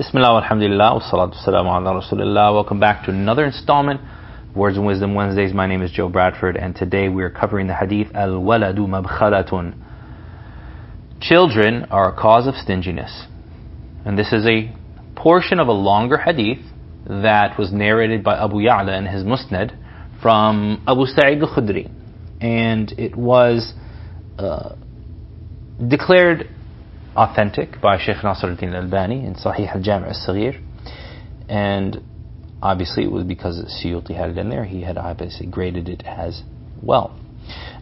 Bismillah, alhamdulillah, wa salatu wassalamu ala rasulillah. Welcome back to another installment Words and Wisdom Wednesdays. My name is Joe Bradford, and today we are covering the hadith Al Waladu Mabkhalatun. Children are a cause of stinginess. And this is a portion of a longer hadith that was narrated by Abu Ya'la in his Musnad from Abu Sa'id al Khudri. And it was uh, declared authentic by Sheikh Nasruddin al-Albani in Sahih al-Jami' al-Saghir. And obviously it was because Suyuti had it in there, he had obviously graded it as well.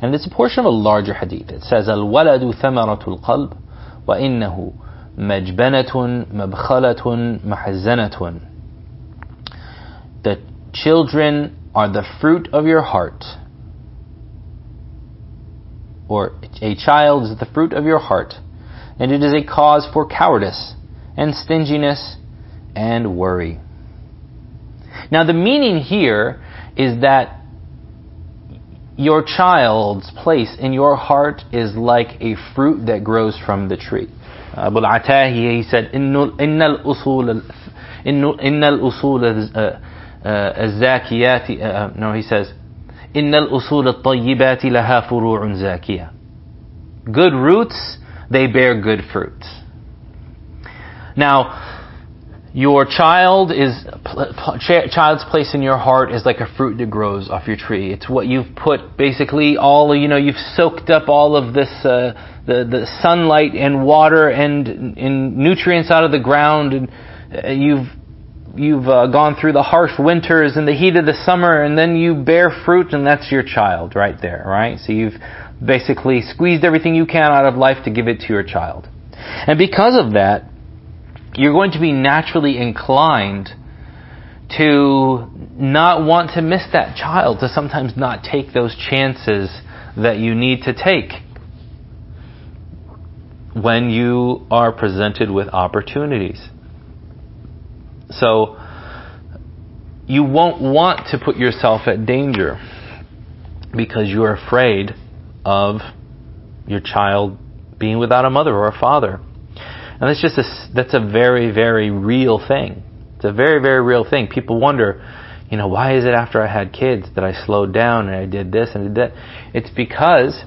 And it's a portion of a larger hadith. It says, thamaratul qalb wa innahu majbanatun mabkhalatun mahzanatun. The children are the fruit of your heart. Or a child is the fruit of your heart and it is a cause for cowardice and stinginess and worry. Now, the meaning here is that your child's place in your heart is like a fruit that grows from the tree. Abu al-Atahi, he said, إِنَّ الْأُصُولَ إِنَّ الْأُصُولَ الزَّاكِيَاتِ No, he says, إِنَّ الْأُصُولَ الطَّيِّبَاتِ لَهَا فُرُوعٌ زَاكِيَةٌ Good roots they bear good fruit. Now, your child is child's place in your heart is like a fruit that grows off your tree. It's what you've put basically all you know. You've soaked up all of this uh, the the sunlight and water and, and nutrients out of the ground, and uh, you've you've uh, gone through the harsh winters and the heat of the summer, and then you bear fruit, and that's your child right there, right? So you've basically squeezed everything you can out of life to give it to your child. And because of that, you're going to be naturally inclined to not want to miss that child, to sometimes not take those chances that you need to take when you are presented with opportunities. So, you won't want to put yourself at danger because you're afraid of your child being without a mother or a father. And that's just a, that's a very, very real thing. It's a very, very real thing. People wonder, you know, why is it after I had kids that I slowed down and I did this and did that? It's because,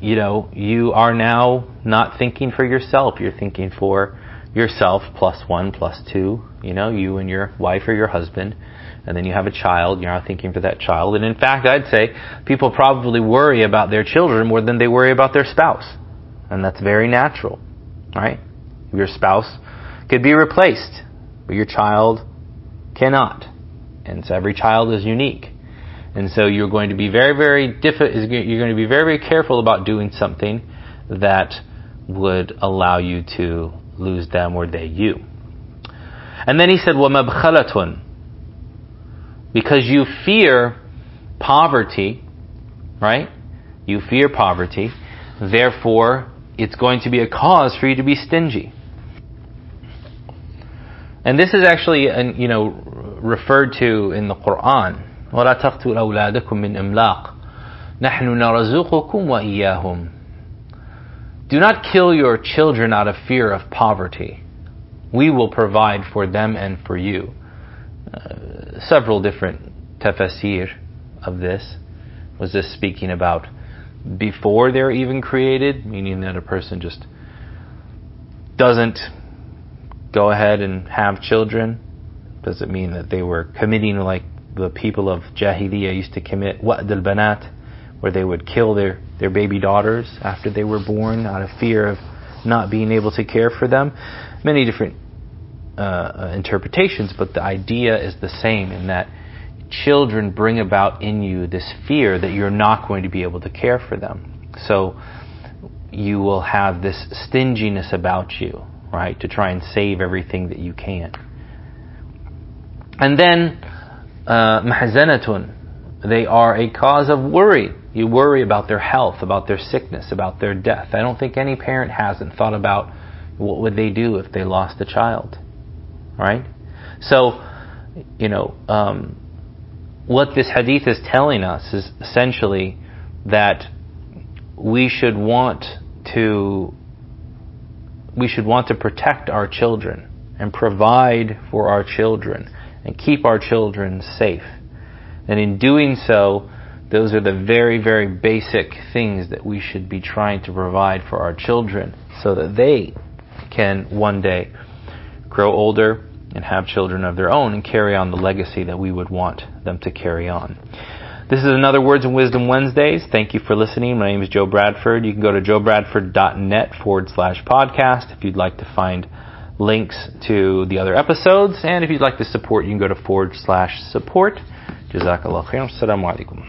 you know, you are now not thinking for yourself. You're thinking for yourself plus one, plus two, you know, you and your wife or your husband and then you have a child, you're not thinking for that child. And in fact, I'd say people probably worry about their children more than they worry about their spouse. And that's very natural, right? Your spouse could be replaced, but your child cannot. And so every child is unique. And so you're going to be very, very diffi- you're going to be very, very careful about doing something that would allow you to lose them or they you. And then he said, وَمَبْخَلَةٌ because you fear poverty, right? You fear poverty, therefore it's going to be a cause for you to be stingy. And this is actually, you know, referred to in the Quran. ولا تقتلوا أولادكم من إملاق نحن نرزقكم وإياهم do not kill your children out of fear of poverty. We will provide for them and for you. Uh, several different tafsir of this. Was this speaking about before they're even created, meaning that a person just doesn't go ahead and have children? Does it mean that they were committing like the people of Jahiliyyah used to commit wa'd al-banat, where they would kill their, their baby daughters after they were born out of fear of not being able to care for them? Many different uh, uh, interpretations, but the idea is the same in that children bring about in you this fear that you're not going to be able to care for them. So you will have this stinginess about you, right, to try and save everything that you can. And then, uh, mahzanatun, they are a cause of worry. You worry about their health, about their sickness, about their death. I don't think any parent hasn't thought about what would they do if they lost a child right? So, you know, um, what this hadith is telling us is essentially that we should want to we should want to protect our children and provide for our children and keep our children safe. And in doing so, those are the very, very basic things that we should be trying to provide for our children so that they can one day grow older and have children of their own and carry on the legacy that we would want them to carry on. This is another Words and Wisdom Wednesdays. Thank you for listening. My name is Joe Bradford. You can go to joebradford.net forward slash podcast if you'd like to find links to the other episodes. And if you'd like to support, you can go to forward slash support. جزاك الله خيرا السلام عليكم